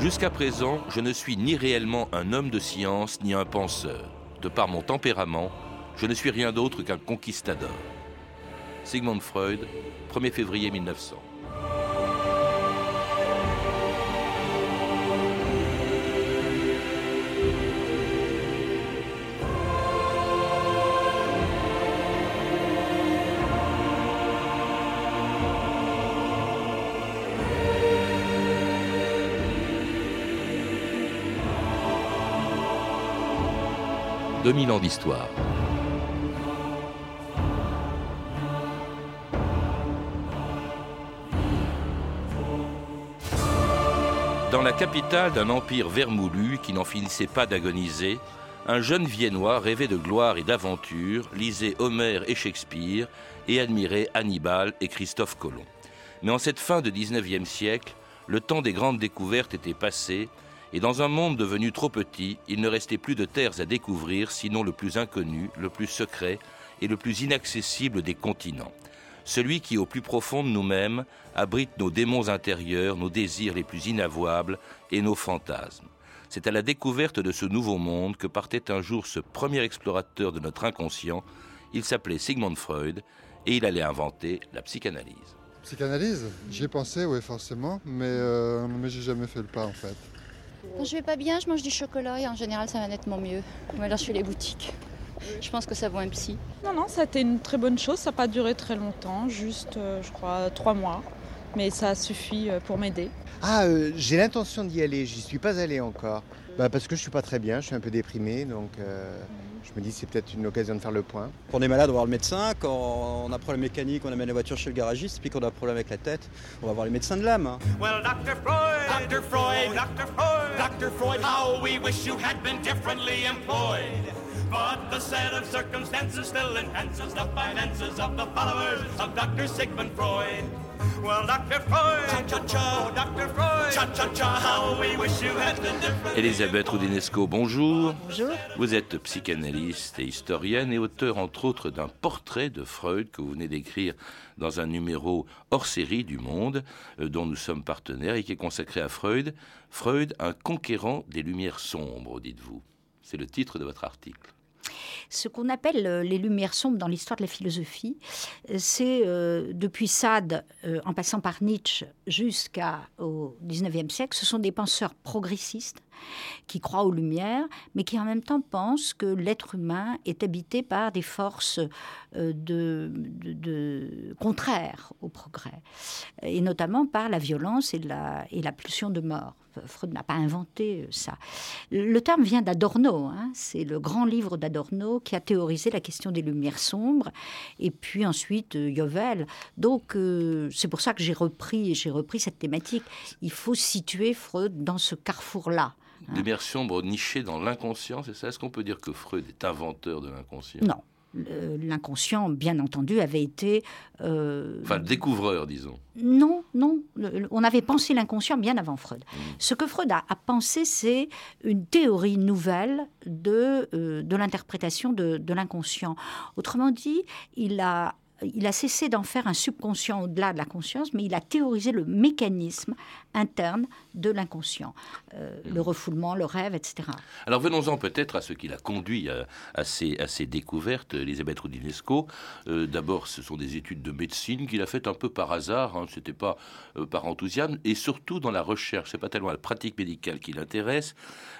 Jusqu'à présent, je ne suis ni réellement un homme de science ni un penseur. De par mon tempérament, je ne suis rien d'autre qu'un conquistador. Sigmund Freud, 1er février 1900. 2000 ans d'histoire. Dans la capitale d'un empire vermoulu qui n'en finissait pas d'agoniser, un jeune Viennois rêvait de gloire et d'aventure, lisait Homère et Shakespeare et admirait Hannibal et Christophe Colomb. Mais en cette fin de 19e siècle, le temps des grandes découvertes était passé et dans un monde devenu trop petit, il ne restait plus de terres à découvrir, sinon le plus inconnu, le plus secret et le plus inaccessible des continents. Celui qui, au plus profond de nous-mêmes, abrite nos démons intérieurs, nos désirs les plus inavouables et nos fantasmes. C'est à la découverte de ce nouveau monde que partait un jour ce premier explorateur de notre inconscient. Il s'appelait Sigmund Freud et il allait inventer la psychanalyse. Psychanalyse J'y ai pensé, oui, forcément, mais, euh, mais j'ai jamais fait le pas en fait. Quand je vais pas bien, je mange du chocolat et en général ça va nettement mieux. Ou alors je fais les boutiques. Je pense que ça vaut un psy. Non, non, ça a été une très bonne chose. Ça n'a pas duré très longtemps, juste, euh, je crois, trois mois. Mais ça a suffi euh, pour m'aider. Ah, euh, j'ai l'intention d'y aller. J'y suis pas allé encore. Bah, parce que je suis pas très bien. Je suis un peu déprimé, donc je me dis c'est peut-être une occasion de faire le point. Quand on est malade, on va voir le médecin. Quand on a problème mécanique, on amène la voiture chez le garagiste. Puis quand on a problème avec la tête, on va voir les médecins de l'âme. hein. Well, Dr. Freud, Dr. Freud, Dr. Freud, Dr. Freud, how we wish you had been differently employed. But the set of circumstances still enhances the finances of the followers of Dr. Sigmund Freud. Elisabeth Roudinesco, bonjour. Bonjour. Vous êtes psychanalyste et historienne et auteur entre autres d'un portrait de Freud que vous venez d'écrire dans un numéro hors série du Monde euh, dont nous sommes partenaires et qui est consacré à Freud. Freud, un conquérant des lumières sombres, dites-vous. C'est le titre de votre article. Ce qu'on appelle euh, les lumières sombres dans l'histoire de la philosophie, euh, c'est euh, depuis Sade, en passant par Nietzsche jusqu'au XIXe siècle, ce sont des penseurs progressistes qui croient aux lumières, mais qui en même temps pensent que l'être humain est habité par des forces euh, contraires au progrès, et notamment par la violence et la, pulsion de mort. Freud n'a pas inventé ça. Le terme vient d'Adorno, hein. c'est le grand livre d'Adorno qui a théorisé la question des lumières sombres, et puis ensuite euh, Yovel. Donc euh, c'est pour ça que j'ai repris cette thématique. Il faut situer Freud dans ce carrefour-là. Hein. Lumières sombres nichées dans l'inconscient, c'est ça? Est-ce qu'on peut dire que Freud est inventeur de l'inconscient? Non. L'inconscient, bien entendu, avait été... euh, Enfin, le découvreur, disons. Non, non. On avait pensé l'inconscient bien avant Freud. Ce que Freud a, a pensé, c'est une théorie nouvelle de, euh, de l'interprétation de, de l'inconscient. Autrement dit, il a, il a cessé d'en faire un subconscient au-delà de la conscience, mais il a théorisé le mécanisme interne de l'inconscient. Euh, Le refoulement, le rêve, etc. Alors venons-en peut-être à ce qui l'a conduit à, à ces, à ces découvertes, Elisabeth Roudinesco. Euh, D'abord, ce sont des études de médecine qu'il a faites un peu par hasard, hein, c'était pas euh, par enthousiasme, et surtout dans la recherche, c'est pas tellement la pratique médicale qui l'intéresse,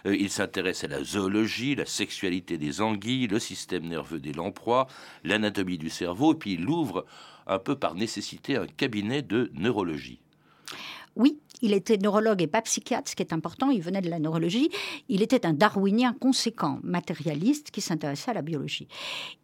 Euh, il s'intéresse à la zoologie, la sexualité des anguilles, le système nerveux des lamproies, l'anatomie du cerveau, et puis il ouvre un peu par nécessité un cabinet de neurologie. Oui, il était neurologue et pas psychiatre, ce qui est important, il venait de la neurologie. Il était un darwinien conséquent, matérialiste, qui s'intéressait à la biologie.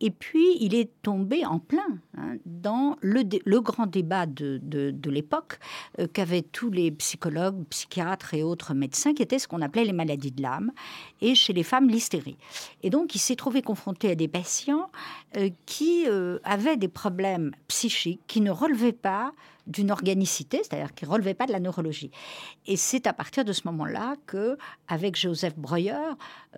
Et puis, il est tombé en plein hein, dans le, grand débat de l'époque euh, qu'avaient tous les psychologues, psychiatres et autres médecins, qui était ce qu'on appelait les maladies de l'âme, et chez les femmes, l'hystérie. Et donc, il s'est trouvé confronté à des patients euh, qui euh, avaient des problèmes psychiques, qui ne relevaient pas d'une organicité, c'est-à-dire qui ne relevait pas de la neurologie. Et c'est à partir de ce moment-là que, avec Joseph Breuer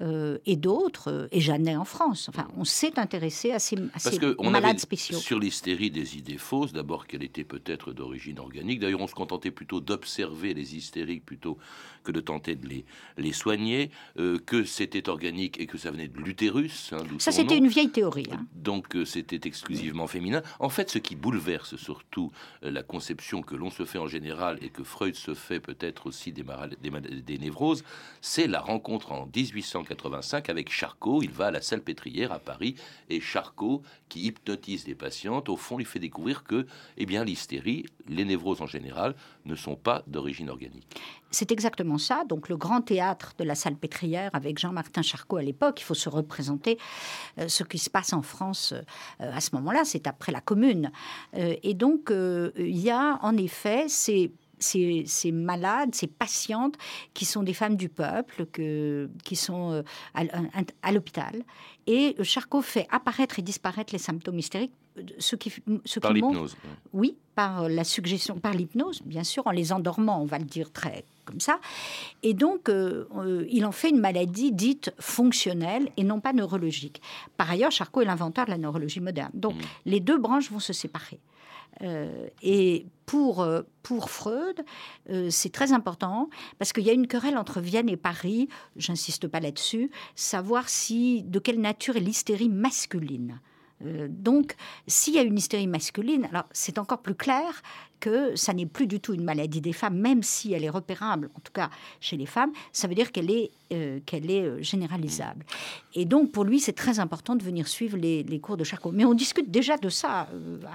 euh, et d'autres, euh, et Jeannet en France, enfin, on s'est intéressé à ces, à Parce ces qu'on malades avait spéciaux. sur l'hystérie des idées fausses, d'abord qu'elle était peut-être d'origine organique. D'ailleurs, on se contentait plutôt d'observer les hystériques plutôt que de tenter de les, les soigner, euh, que c'était organique et que ça venait de l'utérus. hein, Ça, c'était une vieille théorie. hein. Donc euh, c'était exclusivement féminin. En fait, ce qui bouleverse surtout euh, la que l'on se fait en général et que Freud se fait peut-être aussi des névroses, c'est la rencontre en 1885 avec Charcot. Il va à la Salpêtrière à Paris et Charcot, qui hypnotise des patientes, au fond lui fait découvrir que, eh bien, l'hystérie, les névroses en général, ne sont pas d'origine organique. C'est exactement ça. Donc le grand théâtre de la salle pétrière avec Jean-Martin Charcot à l'époque, il faut se représenter euh, ce qui se passe en France euh, à ce moment-là, c'est après la Commune. Euh, et donc il y a en effet ces ces, malades, ces patientes qui sont des femmes du peuple, qui sont à, à l'hôpital. Et Charcot fait apparaître et disparaître les symptômes hystériques, ce qui, ce Par l'hypnose. oui, par la suggestion, par l'hypnose, bien sûr, en les endormant, on va le dire très comme ça. Et donc, euh, euh, il en fait une maladie dite fonctionnelle et non pas neurologique. Par ailleurs, Charcot est l'inventeur de la neurologie moderne. Donc, Mm. les deux branches vont se séparer. Euh, et pour, euh, pour Freud, euh, c'est très important parce qu'il y a une querelle entre Vienne et Paris, j'insiste pas là-dessus, savoir si de quelle nature est l'hystérie masculine. Euh, donc, s'il y a une hystérie masculine, alors c'est encore plus clair que ça n'est plus du tout une maladie des femmes, même si elle est repérable, en tout cas chez les femmes, ça veut dire qu'elle est, euh, qu'elle est euh, généralisable. Et donc, pour lui, c'est très important de venir suivre les, cours de Charcot. Mais on discute déjà de ça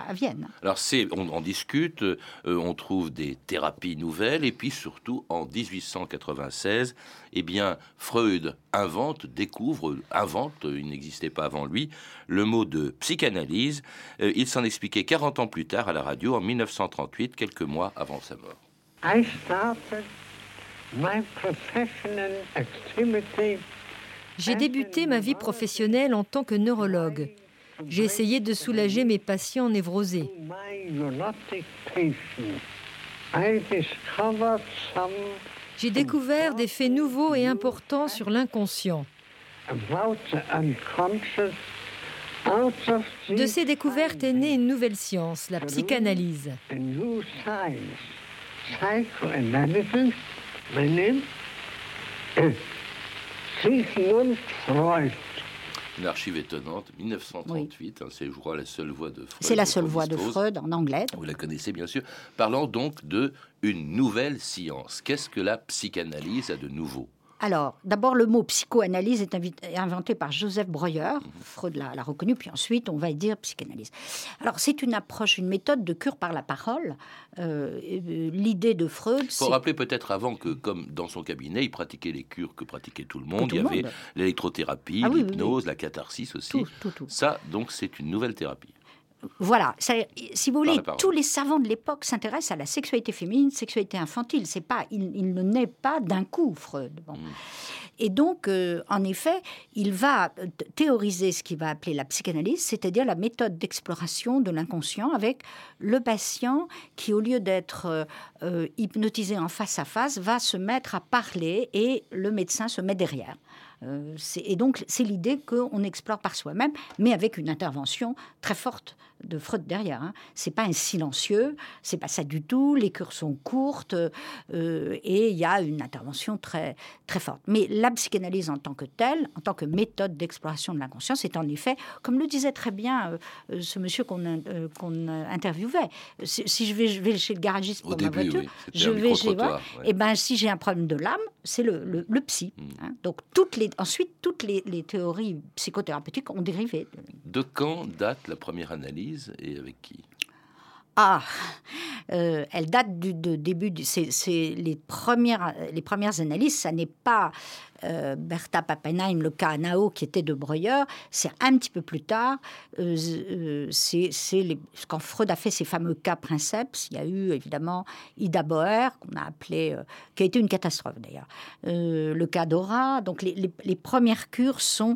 à Vienne. Alors c'est, on en discute, on trouve des thérapies nouvelles et puis surtout en 1896, eh bien Freud invente, découvre, invente, il n'existait pas avant lui, le mot de psychanalyse. Euh, il s'en expliquait 40 ans plus tard à la radio en 1938, quelques mois avant sa mort. I started my professional activity J'ai débuté ma vie professionnelle en tant que neurologue. J'ai essayé de soulager mes patients névrosés. J'ai découvert des faits nouveaux et importants sur l'inconscient. De ces découvertes est née une nouvelle science, la psychanalyse. Une archive étonnante, 1938, hein, c'est je crois la seule voix de Freud. C'est la seule voix de. Freud en anglais. Vous la connaissez bien sûr. Parlant donc de une nouvelle science. Qu'est-ce que la psychanalyse a de nouveau? Alors, d'abord, le mot psychoanalyse est inventé par Joseph Breuer. Freud l'a reconnu, puis ensuite, on va dire psychanalyse. Alors, c'est une approche, une méthode de cure par la parole. Euh, euh, L'idée de Freud, Il faut rappeler peut-être avant que, comme dans son cabinet, il pratiquait les cures que pratiquait tout le monde. tout il y avait l'électrothérapie, Ah oui, oui, oui. l'hypnose, la catharsis aussi. tout. Ça, donc, c'est une nouvelle thérapie. Voilà, ça- si vous voulez, tous les savants de l'époque s'intéressent à la sexualité féminine, sexualité infantile. C'est pas, il, il ne naît pas d'un coup, Freud. Bon. Mm. Et donc, euh, en effet, il va théoriser ce qu'il va appeler la psychanalyse, c'est-à-dire la méthode d'exploration de l'inconscient avec le patient qui, au lieu d'être euh, euh, hypnotisé en face à face, va se mettre à parler et le médecin se met derrière. Euh, et donc, c'est l'idée qu'on explore par soi-même, mais avec une intervention très forte de Freud derrière. Hein. C'est pas un silencieux, c'est pas ça du tout. Les cures sont courtes euh, et il y a une intervention très très forte. Mais la psychanalyse en tant que telle, en tant que méthode d'exploration de l'inconscient, c'est en effet, comme le disait très bien euh, euh, ce monsieur qu'on euh, qu'on interviewait. Si, si je vais, je vais chez le garagiste Au pour début, ma voiture, oui. Je vais chez micro-trottoir, ouais. et ben si j'ai un problème de l'âme, c'est le, le, le psy. Mm. hein. Donc toutes les, ensuite toutes les, les théories psychothérapeutiques ont dérivé. De quand date la première analyse et avec qui Ah, euh, elle date du de début. du- C'est les premières les premières analyses. Ça n'est pas euh, Bertha Pappenheim, le cas Nao qui était de Breuer. C'est un petit peu plus tard. Euh, euh, c'est quand Freud a fait ses fameux cas princeps. Il y a eu évidemment Ida Boer qu'on a appelé, euh, qui a été une catastrophe d'ailleurs. Le cas Dora. Donc les, les- les premières cures sont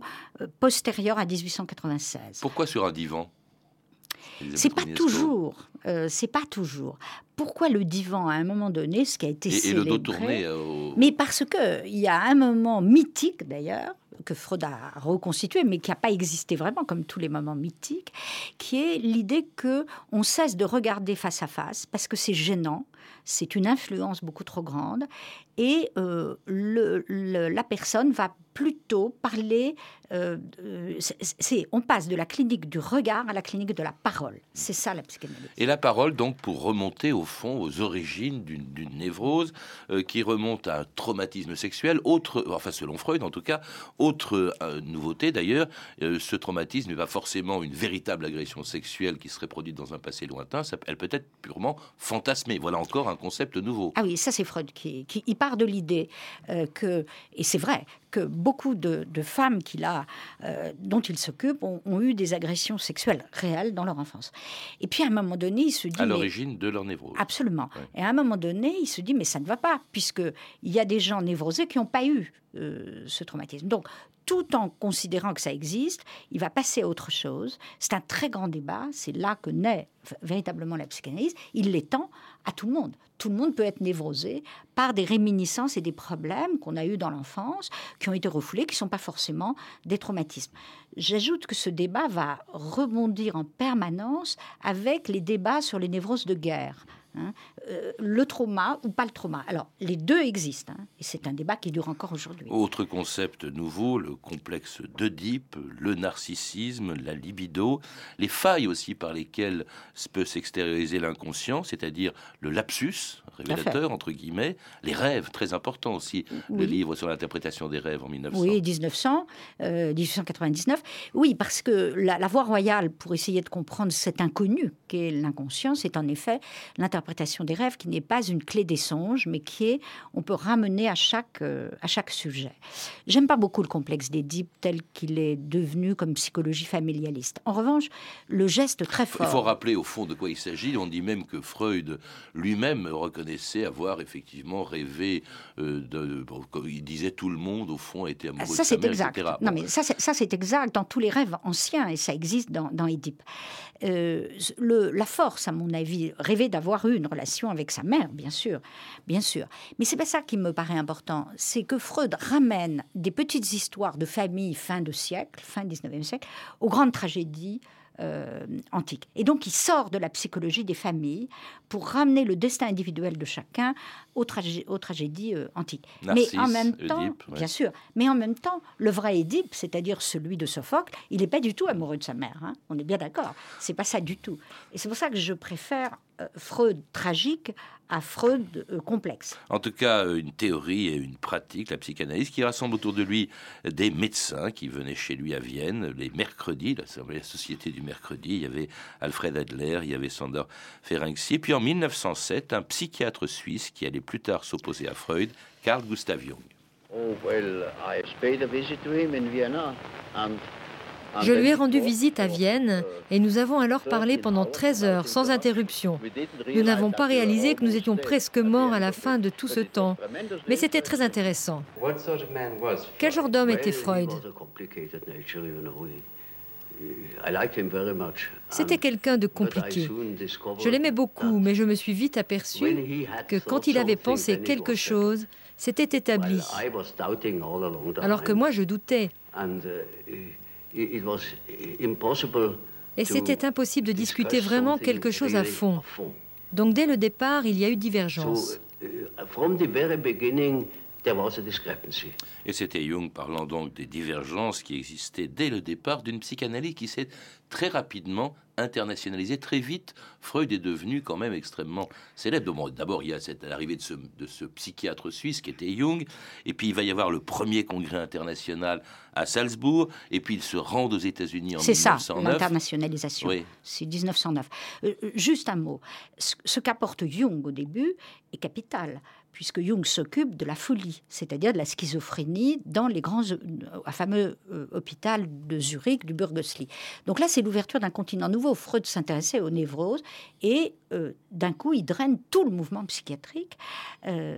postérieures à 1896. Pourquoi sur un divan? C'est pas toujours. euh, c'est pas toujours. pourquoi le divan à un moment donné, ce qui a été Et, et célébré, le dos tourné euh, au... mais parce que il y a un moment mythique d'ailleurs que Freud a reconstitué, mais qui n'a pas existé vraiment comme tous les moments mythiques, qui est l'idée que on cesse de regarder face à face parce que c'est gênant, c'est une influence beaucoup trop grande, et euh, le- le- la personne va plutôt parler. euh, euh, c'est- on passe de la clinique du regard à la clinique de la parole. C'est ça la psychanalyse. Et la parole, donc, pour remonter au fond aux origines d'une névrose euh, qui remonte à un traumatisme sexuel, autre, enfin selon Freud en tout cas, autre euh, nouveauté d'ailleurs, ce traumatisme n'est pas forcément une véritable agression sexuelle qui serait produite dans un passé lointain, ça- elle peut être purement fantasmée. Voilà encore un concept nouveau. Ah oui, ça c'est Freud qui, qui part de l'idée que, et c'est vrai, que beaucoup de, de femmes qu'il a, euh, dont il s'occupe ont, ont eu des agressions sexuelles réelles dans leur enfance. Et puis à un moment donné, il se dit... À l'origine de leur névrose. Absolument. Ouais. Et à un moment donné, il se dit, mais ça ne va pas, puisqu'il y a des gens névrosés qui n'ont pas eu euh, ce traumatisme. Donc, tout en considérant que ça existe, il va passer à autre chose. C'est un très grand débat. C'est là que naît véritablement la psychanalyse. Il l'étend à tout le monde. Tout le monde peut être névrosé par des réminiscences et des problèmes qu'on a eus dans l'enfance, qui ont été refoulés, qui ne sont pas forcément des traumatismes. J'ajoute que ce débat va rebondir en permanence avec les débats sur les névroses de guerre. Hein. Euh, le trauma ou pas le trauma. Alors, les deux existent, hein, et c'est un débat qui dure encore aujourd'hui. Autre concept nouveau, le complexe d'Oedipe, le narcissisme, la libido, les failles aussi par lesquelles peut s'extérioriser l'inconscient, c'est-à-dire le lapsus, révélateur entre guillemets, les rêves, très important aussi, le livre sur l'interprétation des rêves en 1900. Oui, 1900, euh, 1899. Oui, parce que la, la voie royale pour essayer de comprendre cet inconnu qu'est l'inconscient, c'est en effet l'interprétation des rêves qui n'est pas une clé des songes, mais qui est, on peut ramener à chaque, euh, à chaque sujet. J'aime pas beaucoup le complexe d'Édipe tel qu'il est devenu comme psychologie familialiste. En revanche, le geste très Il fort. faut rappeler au fond de quoi il s'agit. On dit même que Freud lui-même reconnaissait avoir effectivement rêvé euh, de. il disait tout le monde au fond était amoureux Ça, de sa c'est mère, exact. etc. Non, mais ça, c'est- ça, c'est exact dans tous les rêves anciens et ça existe dans, dans Édipe. Euh, le, la force, à mon avis, rêver d'avoir eu une relation avec sa mère, bien sûr, bien sûr. Mais c'est pas ça qui me paraît important. C'est que Freud ramène des petites histoires de famille fin de siècle, fin 19e siècle, aux grandes tragédies euh, antiques. Et donc, il sort de la psychologie des familles pour ramener le destin individuel de chacun aux, tragé- aux tragédies euh, antiques. Narcisse, Mais en même temps, Oedipe, ouais. bien sûr, mais en même temps, le vrai Édipe, c'est-à-dire celui de Sophocle, il n'est pas du tout amoureux de sa mère. hein. On est bien d'accord. C'est pas ça du tout. Et c'est pour ça que je préfère Freud tragique à Freud euh, complexe. En tout cas, euh, une théorie et une pratique, la psychanalyse, qui rassemble autour de lui des médecins qui venaient chez lui à Vienne les mercredis, la, société du mercredi. Il y avait Alfred Adler, il y avait Sander Ferenczi. Et puis en 1907, un psychiatre suisse qui allait plus tard s'opposer à Freud, Carl Gustav Jung. Oh, well, I paid a visit to him in Vienna. And Je lui ai rendu visite à for, Vienne uh, et nous avons alors parlé pendant 13 heures sans interruption. Nous n'avons pas réalisé que nous étions presque morts à la fin de tout ce temps, mais c'était très intéressant. Quel genre d'homme était Freud? much. C'était quelqu'un de compliqué. Je l'aimais beaucoup, mais je me suis vite aperçu que quand il avait pensé quelque chose, c'était établi. Alors que moi, je doutais. And, it it was impossible Et c'était impossible de discuter discuss vraiment something quelque chose à fond. Donc dès le départ, il y a eu divergence. So, uh, from the very beginning, there was a discrepancy. Et c'était Jung parlant donc des divergences qui existaient dès le départ d'une psychanalyse qui s'est très rapidement internationalisée. Très vite, Freud est devenu quand même extrêmement célèbre. Bon, D'abord, il y a cette arrivée de ce, de ce psychiatre suisse qui était Jung, et puis il va y avoir le premier congrès international à Salzbourg, et puis il se rend aux États-Unis en C'est ça, 1909. l'internationalisation. Oui. C'est 1909. Euh, euh, juste un mot. Ce, ce qu'apporte Jung au début est capital, puisque Jung s'occupe de la folie, c'est-à-dire de la schizophrénie dans les grands, euh, fameux euh, hôpital de Zurich, du Burgosli. Donc là, c'est l'ouverture d'un continent nouveau. Freud s'intéressait aux névroses et euh, d'un coup, il draine tout le mouvement psychiatrique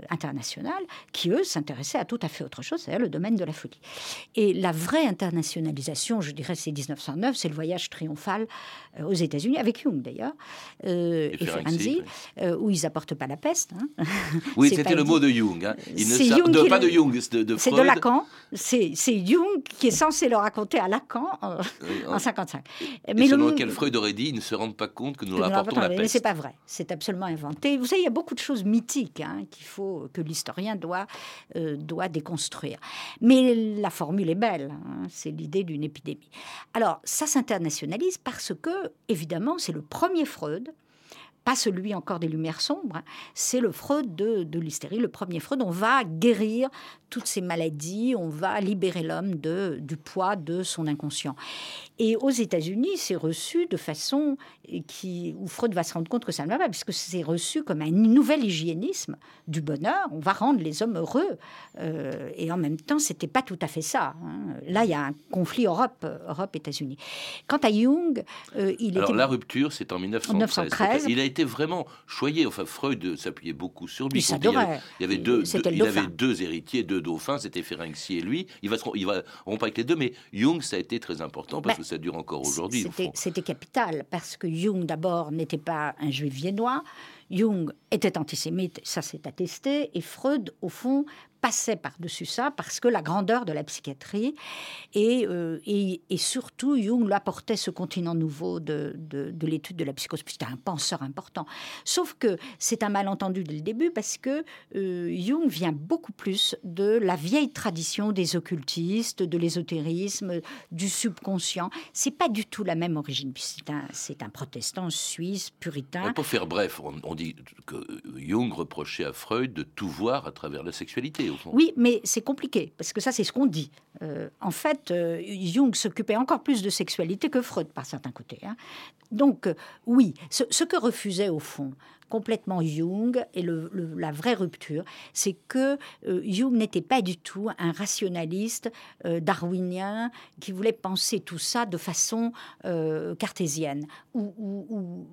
international qui, eux, s'intéressaient à tout à fait autre chose, c'est-à-dire le domaine de la folie. Et la vraie internationalisation, je dirais, c'est 1909, c'est le voyage triomphal aux États-Unis, avec Jung d'ailleurs, et, Ferenczi, où ils n'apportent pas la peste. Hein. Oui, c'était le mot de Jung. Hein. Il ne pas de Jung, de, de C'est de Lacan. C'est Jung qui est censé le raconter à Lacan en, 1955. Mais selon lequel Freud aurait dit, ils ne se rendent pas compte que nous leur apportons la peste. Mais c'est pas vrai. C'est absolument inventé. Vous savez, il y a beaucoup de choses mythiques hein, qu'il faut que l'historien doit euh, doit déconstruire. Mais la formule est belle. Hein. C'est l'idée d'une épidémie. Alors ça s'internationalise parce que évidemment c'est le premier Freud pas celui encore des Lumières sombres, hein. c'est le Freud de, de l'hystérie, le premier Freud. On va guérir toutes ces maladies, on va libérer l'homme de, du poids de son inconscient. Et aux États-Unis, c'est reçu de façon qui, où Freud va se rendre compte que ça ne va pas, puisque c'est reçu comme un nouvel hygiénisme du bonheur. On va rendre les hommes heureux. Euh, et en même temps, c'était pas tout à fait ça. Hein. Là, il y a un conflit Europe, Europe-États-Unis. Quant à Jung, euh, il Alors, la rupture, c'est en 1913. Il a été vraiment choyé. Enfin, Freud s'appuyait beaucoup sur lui. Il, il, y avait, deux, il avait deux héritiers, deux dauphins, c'était Ferenczi et lui. Il va, il va rompre avec les deux, mais Jung, ça a été très important parce ben, que ça dure encore aujourd'hui. C'était capital, parce que Jung, d'abord, n'était pas un juif viennois. Jung était antisémite, ça s'est attesté, et Freud, au fond, passait par-dessus ça parce que la grandeur de la psychiatrie et, euh, et, surtout Jung lui apportait ce continent nouveau de, de, l'étude de la psychose. C'était un penseur important. Sauf que c'est un malentendu dès le début parce que euh, Jung vient beaucoup plus de la vieille tradition des occultistes, de l'ésotérisme, du subconscient. C'est pas du tout la même origine. C'est un, c'est un protestant suisse, puritain. pour faire bref, on dit que Jung reprochait à Freud de tout voir à travers la sexualité. Oui, mais c'est compliqué, parce que ça, c'est ce qu'on dit. Euh, en fait, euh, Jung s'occupait encore plus de sexualité que Freud, par certains côtés. Hein. Donc, euh, oui, ce, que refusait, au fond, complètement Jung et la vraie rupture, c'est que Jung n'était pas du tout un rationaliste darwinien qui voulait penser tout ça de façon cartésienne. Ou,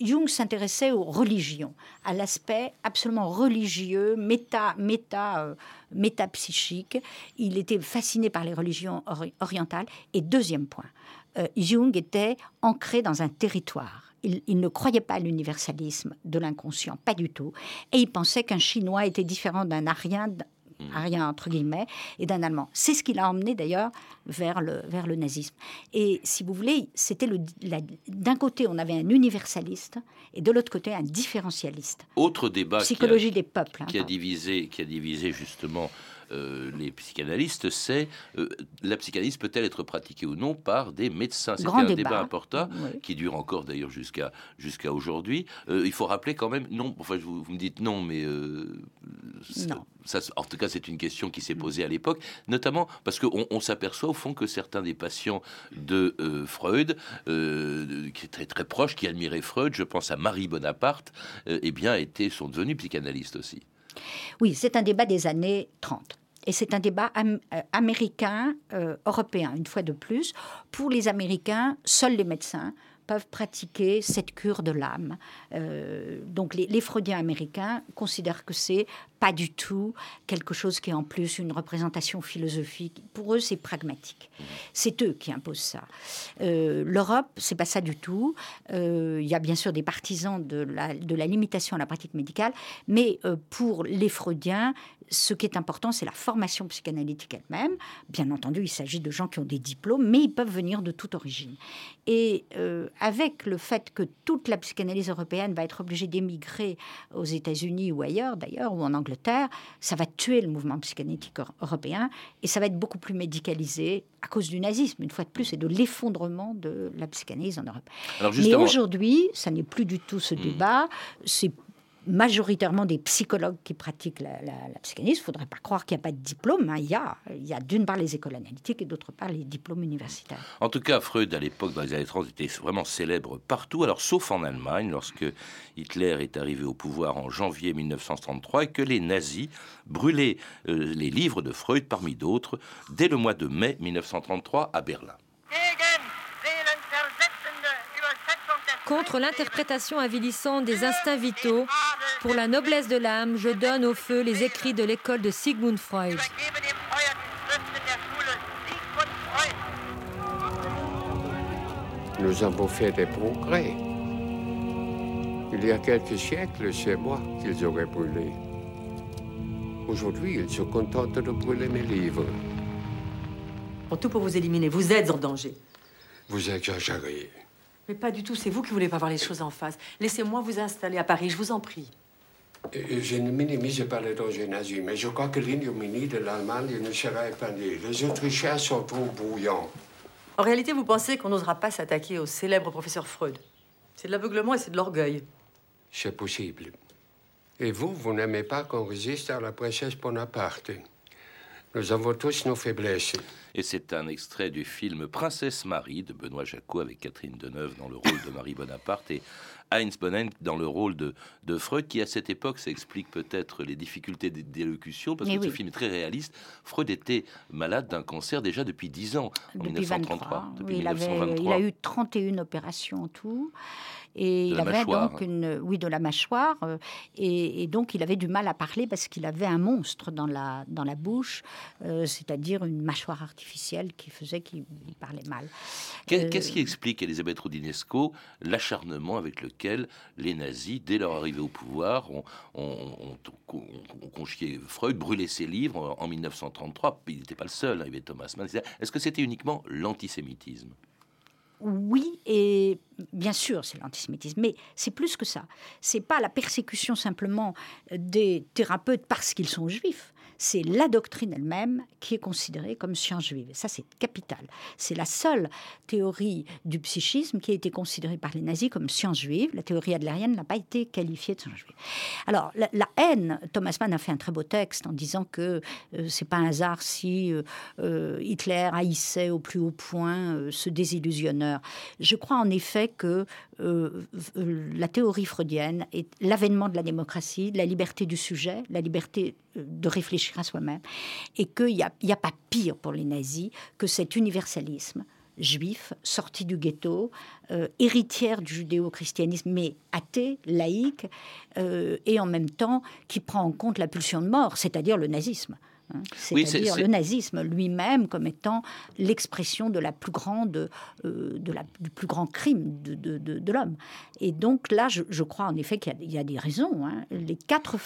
Jung s'intéressait aux religions, à l'aspect absolument religieux, méta, méta métapsychique. Il était fasciné par les religions orientales. Et deuxième point, euh, Jung était ancré dans un territoire. Il, il, ne croyait pas à l'universalisme de l'inconscient, pas du tout. Et il pensait qu'un Chinois était différent d'un Arien, Mm. rien entre guillemets, et d'un Allemand. C'est ce qui l'a emmené d'ailleurs vers le, vers le nazisme. Et si vous voulez, c'était le, d'un côté, on avait un universaliste, et de l'autre côté, un différentialiste. Autre débat. Psychologie des peuples. Hein, qui, a divisé, qui a divisé justement euh, les psychanalystes, c'est euh, la psychanalyse peut-elle être pratiquée ou non par des médecins? C'était un débat, important qui dure encore d'ailleurs jusqu'à jusqu'à aujourd'hui. Euh, il faut rappeler quand même, non, enfin vous, me dites non, mais Ça, en tout cas c'est une question qui s'est posée à l'époque, notamment parce qu'on on, s'aperçoit au fond que certains des patients de Freud, qui étaient très, très proches, qui admiraient Freud, je pense à Marie Bonaparte, eh bien étaient, sont devenus psychanalystes aussi. Oui, c'est un débat des années 30. Et c'est un débat euh, américain, euh, une fois de plus. Pour les Américains, seuls les médecins peuvent pratiquer cette cure de l'âme. Euh, donc les, les, Freudiens américains considèrent que c'est pas du tout quelque chose qui est en plus une représentation philosophique. Pour eux, c'est pragmatique. C'est eux qui imposent ça. Euh, L'Europe, c'est pas ça du tout. Euh, il y a bien sûr des partisans de la, de la limitation à la pratique médicale, mais pour les Freudiens, ce qui est important, c'est la formation psychanalytique elle-même. Bien entendu, il s'agit de gens qui ont des diplômes, mais ils peuvent venir de toute origine. Et avec le fait que toute la psychanalyse européenne va être obligée d'émigrer aux États-Unis ou ailleurs d'ailleurs, ou en Angleterre, ça va tuer le mouvement psychanalytique européen et ça va être beaucoup plus médicalisé à cause du nazisme, une fois de plus, et de l'effondrement de la psychanalyse en Europe. Mais aujourd'hui, ça n'est plus du tout ce hmm. débat. C'est majoritairement des psychologues qui pratiquent la, psychanalyse. Il ne faudrait pas croire qu'il n'y a pas de diplôme. Hein. Il y a, il y a d'une part les écoles analytiques et d'autre part les diplômes universitaires. En tout cas, Freud, à l'époque, dans les années 30, était vraiment célèbre partout, alors sauf en Allemagne, lorsque Hitler est arrivé au pouvoir en janvier 1933 et que les nazis brûlaient euh, les livres de Freud, parmi d'autres, dès le mois de mai 1933 à Berlin. Contre l'interprétation avilissante des instincts vitaux, pour la noblesse de l'âme, je donne au feu les écrits de l'école de Sigmund Freud. Nous avons fait des progrès. Il y a quelques siècles, c'est moi qu'ils auraient brûlé. Aujourd'hui, ils se contentent de brûler mes livres. Pour tout pour vous éliminer, vous êtes en danger. Vous exagérez. Mais pas du tout, c'est vous qui voulez pas voir les choses en face. Laissez-moi vous installer à Paris, je vous en prie. Je ne minimise pas les dangers nazis, mais je crois que l'ignominie de l'Allemagne ne sera épargnée. Les Autrichiens sont trop bouillants. En réalité, vous pensez qu'on n'osera pas s'attaquer au célèbre professeur Freud. C'est de l'aveuglement et c'est de l'orgueil. C'est possible. Et vous, vous n'aimez pas qu'on résiste à la princesse Bonaparte. Nous avons tous nos faiblesses. Et c'est un extrait du film Princesse Marie de Benoît Jacot avec Catherine Deneuve dans le rôle de Marie Bonaparte et Heinz Bonnen dans le rôle de, de Freud, qui à cette époque, ça explique peut-être les difficultés d'élocution, parce que ce film est très réaliste. Freud était malade d'un cancer déjà depuis 10 ans, en 1933. depuis il, il a eu 31 opérations en tout. Et il avait donc une, oui, de la mâchoire. Euh, et, donc, il avait du mal à parler parce qu'il avait un monstre dans la, dans la bouche, euh, c'est-à-dire une mâchoire artificielle qui faisait qu'il parlait mal. Qu'est-ce euh, qui explique, Elisabeth Roudinesco, l'acharnement avec lequel les nazis, dès leur arrivée au pouvoir, ont, ont, conchié Freud, brûlé ses livres en 1933 Il n'était pas le seul, il y avait Thomas Mann. Est-ce que c'était uniquement l'antisémitisme? Oui, et bien sûr, c'est l'antisémitisme, mais c'est plus que ça. C'est pas la persécution simplement des thérapeutes parce qu'ils sont juifs c'est la doctrine elle-même qui est considérée comme science juive. ça, c'est capital. C'est la seule théorie du psychisme qui a été considérée par les nazis comme science juive. La théorie adlérienne n'a pas été qualifiée de science juive. Alors, la, haine, Thomas Mann a fait un très beau texte en disant que euh, c'est pas un hasard si euh, euh, Hitler haïssait au plus haut point ce désillusionneur. Je crois en effet que la théorie freudienne est l'avènement de la démocratie, de la liberté du sujet, la liberté de réfléchir à soi-même, et qu'il n'y a, pas pire pour les nazis que cet universalisme juif, sorti du ghetto, euh, héritière du judéo-christianisme, mais athée, laïque, euh, et en même temps qui prend en compte la pulsion de mort, c'est-à-dire le nazisme. Hein. C'est-à-dire le nazisme lui-même comme étant l'expression de la plus grande, euh, de la, du plus grand crime de, de, l'homme. Et donc là, je, crois en effet qu'il y, a des raisons. Hein. Les, quatre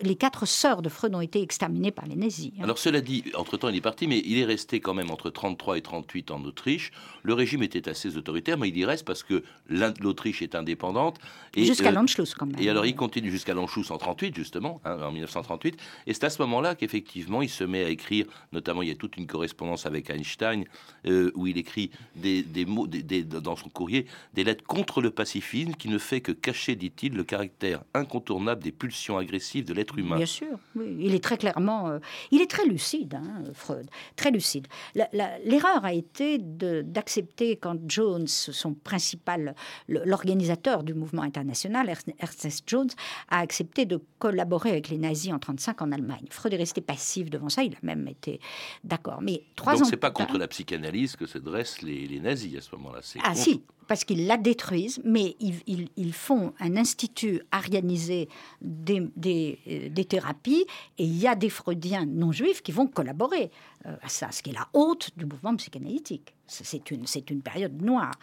les quatre sœurs de Freud ont été exterminées par les nazis. Hein. Alors cela dit, entre-temps il est parti, mais il est resté quand même entre 33 et 38 en Autriche. Le régime était assez autoritaire, mais il y reste parce que l'Autriche est indépendante. Jusqu'à euh, l'Anschluss quand même. Et alors il continue jusqu'à l'Anschluss en 38 justement, en 1938. Et c'est à ce moment-là qu'effectivement se met à écrire, notamment il y a toute une correspondance avec Einstein, euh, où il écrit des, mots dans son courrier, des lettres contre le pacifisme qui ne fait que cacher, dit-il, le caractère incontournable des pulsions agressives de l'être humain. Bien sûr, il est très clairement, euh, il est très lucide, hein, Freud, très lucide. L'erreur a été d'accepter quand Jones, son principal, l'organisateur du mouvement international, Ernest Jones, a accepté de collaborer avec les nazis en 1935 en Allemagne. Freud est resté passif devant ça, il a même été d'accord. Mais trois Donc c'est pas contre la psychanalyse que se dressent les, nazis à ce moment-là. Ah si, parce qu'ils la détruisent, mais ils, font un institut arianisé des, des, des, thérapies, et il y a des freudiens non juifs qui vont collaborer euh, à ça, ce qui est la haute du mouvement psychanalytique. C'est une, une période noire.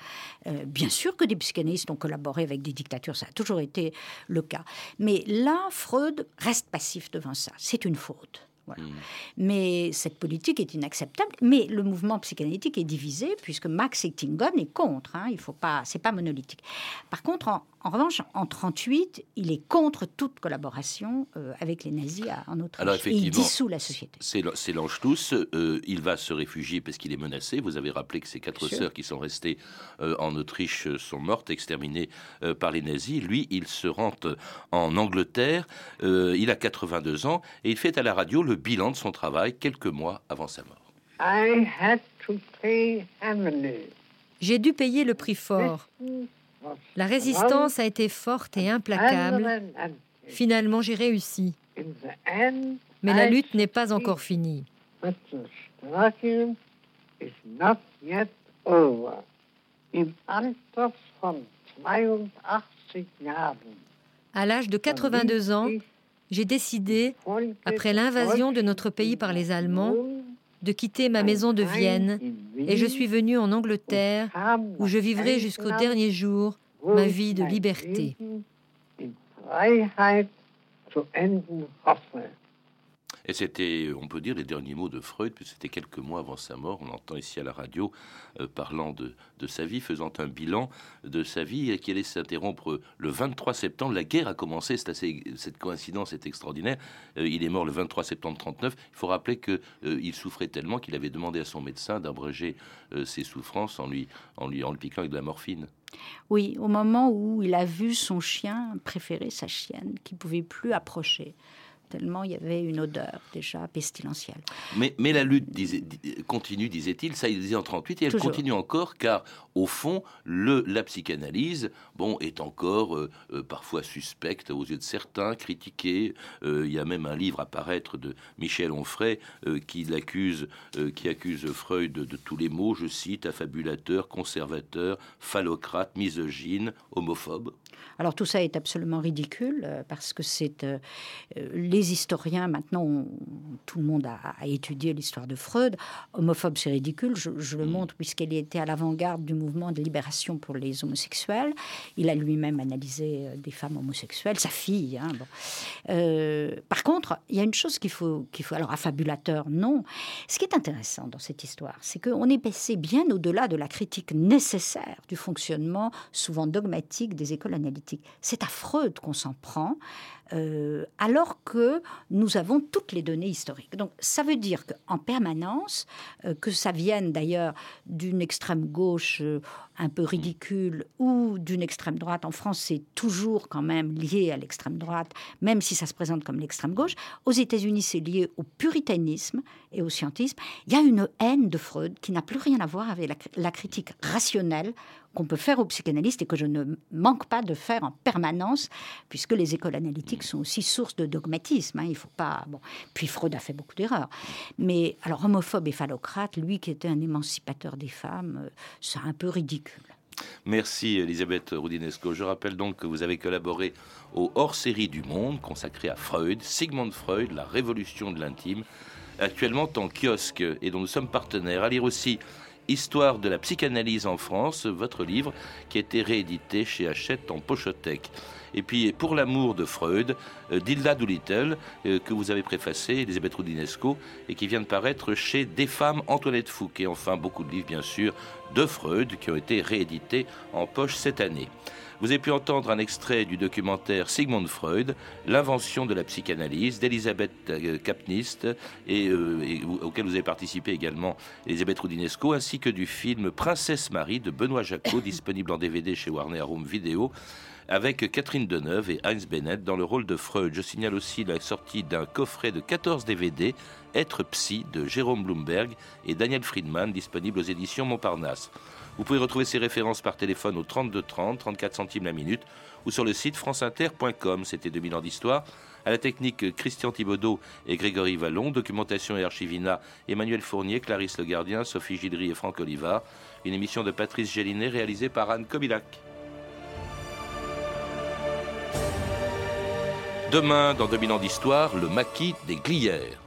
Euh, bien sûr que des psychanalystes ont collaboré avec des dictatures, ça a toujours été le cas. Mais là, Freud reste passif devant ça. C'est une faute Voilà. Mais cette politique est inacceptable. Mais le mouvement psychanalytique est divisé puisque Max Ectingon est contre. Hein, il faut pas, c'est pas monolithique. Par contre, en, en revanche, en 38, il est contre toute collaboration euh, avec les nazis à- en Autriche. Alors et il effectivement, dissout la société. C'est l'Anschluss. euh, il va se réfugier parce qu'il est menacé. Vous avez rappelé que ses quatre sœurs qui sont restées euh, en Autriche euh, sont mortes, exterminées par les nazis. Lui, il se rend en Angleterre. Il a 82 ans et il fait à la radio le bilan de son travail quelques mois avant sa mort. J'ai dû payer le prix fort. La résistance a été forte et implacable. Finalement, j'ai réussi. Mais la lutte n'est pas encore finie. But the struggle is not yet over. Im Alter von 82 Jahren À l'âge de 82 ans, j'ai décidé, après l'invasion de notre pays par les Allemands, de quitter ma maison de Vienne et je suis venu en Angleterre où je vivrai jusqu'au dernier jour ma vie de liberté. Et c'était, on peut dire, les derniers mots de Freud, puisque c'était quelques mois avant sa mort. On entend ici à la radio euh, parlant de, sa vie, faisant un bilan de sa vie et qui allait s'interrompre le 23 septembre. La guerre a commencé, c'est assez- cette coïncidence est extraordinaire. Euh, il est mort le 23 septembre 39. Il faut rappeler que euh, il souffrait tellement qu'il avait demandé à son médecin d'abréger euh, ses souffrances en lui, en lui en le piquant avec de la morphine. Oui, au moment où il a vu son chien préféré, sa chienne, qui pouvait plus approcher, tellement il y avait une odeur déjà pestilentielle. Mais, mais la lutte disait- di- continue, disait-il, ça il disait en 38, et elle Toujours. continue encore, car au fond, le, la psychanalyse bon, est encore euh, euh, parfois suspecte aux yeux de certains, critiquée. Euh, il y a même un livre à paraître de Michel Onfray euh, qui l'accuse, qui accuse Freud de, de tous les mots, je cite, affabulateur, conservateur, phallocrate, misogyne, homophobe. Alors tout ça est absolument ridicule parce que c'est euh, les historiens maintenant tout le monde a, a étudié l'histoire de Freud. Homophobe c'est ridicule, je, je le montre puisqu'il était à l'avant-garde du mouvement de libération pour les homosexuels. Il a lui-même analysé euh, des femmes homosexuelles, sa fille. hein, bon. Euh, par contre, il y a une chose qu'il faut qu'il faut alors affabulateur non. Ce qui est intéressant dans cette histoire, c'est qu'on est passé bien au-delà de la critique nécessaire du fonctionnement souvent dogmatique des écoles analytiques. C'est à Freud qu'on s'en prend, euh, alors que nous avons toutes les données historiques. Donc ça veut dire qu'en permanence, euh, que ça vienne d'ailleurs d'une extrême gauche euh, un peu ridicule ou d'une extrême droite, en France c'est toujours quand même lié à l'extrême droite, même si ça se présente comme l'extrême gauche. Aux États-Unis c'est lié au puritanisme et au scientisme. Il y a une haine de Freud qui n'a plus rien à voir avec la, la critique rationnelle qu'on peut faire aux psychanalystes et que je ne manque pas de faire en permanence, puisque les écoles analytiques sont aussi source de dogmatisme. hein, il faut pas. Bon. Puis Freud a fait beaucoup d'erreurs. Mais alors homophobe et phallocrate, lui qui était un émancipateur des femmes, euh, c'est un peu ridicule. Merci Elisabeth Roudinesco. Je rappelle donc que vous avez collaboré au hors-série du Monde consacré à Freud, Sigmund Freud, la révolution de l'intime, actuellement en kiosque et dont nous sommes partenaires. À lire aussi Histoire de la psychanalyse en France, votre livre qui a été réédité chez Hachette en pochothèque. Et puis Pour l'amour de Freud, euh, d'Hilda Doolittle, euh, que vous avez préfacé, Elisabeth Roudinesco, et qui vient de paraître chez Des femmes Antoinette Fouquet. Enfin, beaucoup de livres, bien sûr, de Freud qui ont été réédités en poche cette année. Vous avez pu entendre un extrait du documentaire Sigmund Freud, l'invention de la psychanalyse d'Elisabeth Kapnist, euh, auquel vous avez participé également Elisabeth Roudinesco, ainsi que du film Princesse Marie de Benoît Jacot, disponible en DVD chez Warner Home Video avec Catherine Deneuve et Heinz Bennett dans le rôle de Freud. Je signale aussi la sortie d'un coffret de 14 DVD, Être psy, de Jérôme Bloomberg et Daniel Friedman, disponible aux éditions Montparnasse. Vous pouvez retrouver ces références par téléphone au 32 30, 34 centimes la minute, ou sur le site franceinter.com. C'était 2000 ans d'histoire. À la technique, Christian Thibaudot et Grégory Vallon. Documentation et archivina, Emmanuel Fournier, Clarisse Le Gardien, Sophie Gildry et Franck Olivard. Une émission de Patrice Gélinet réalisée par Anne Kobilac. Demain, dans 2000 ans d'histoire, le maquis des Glières.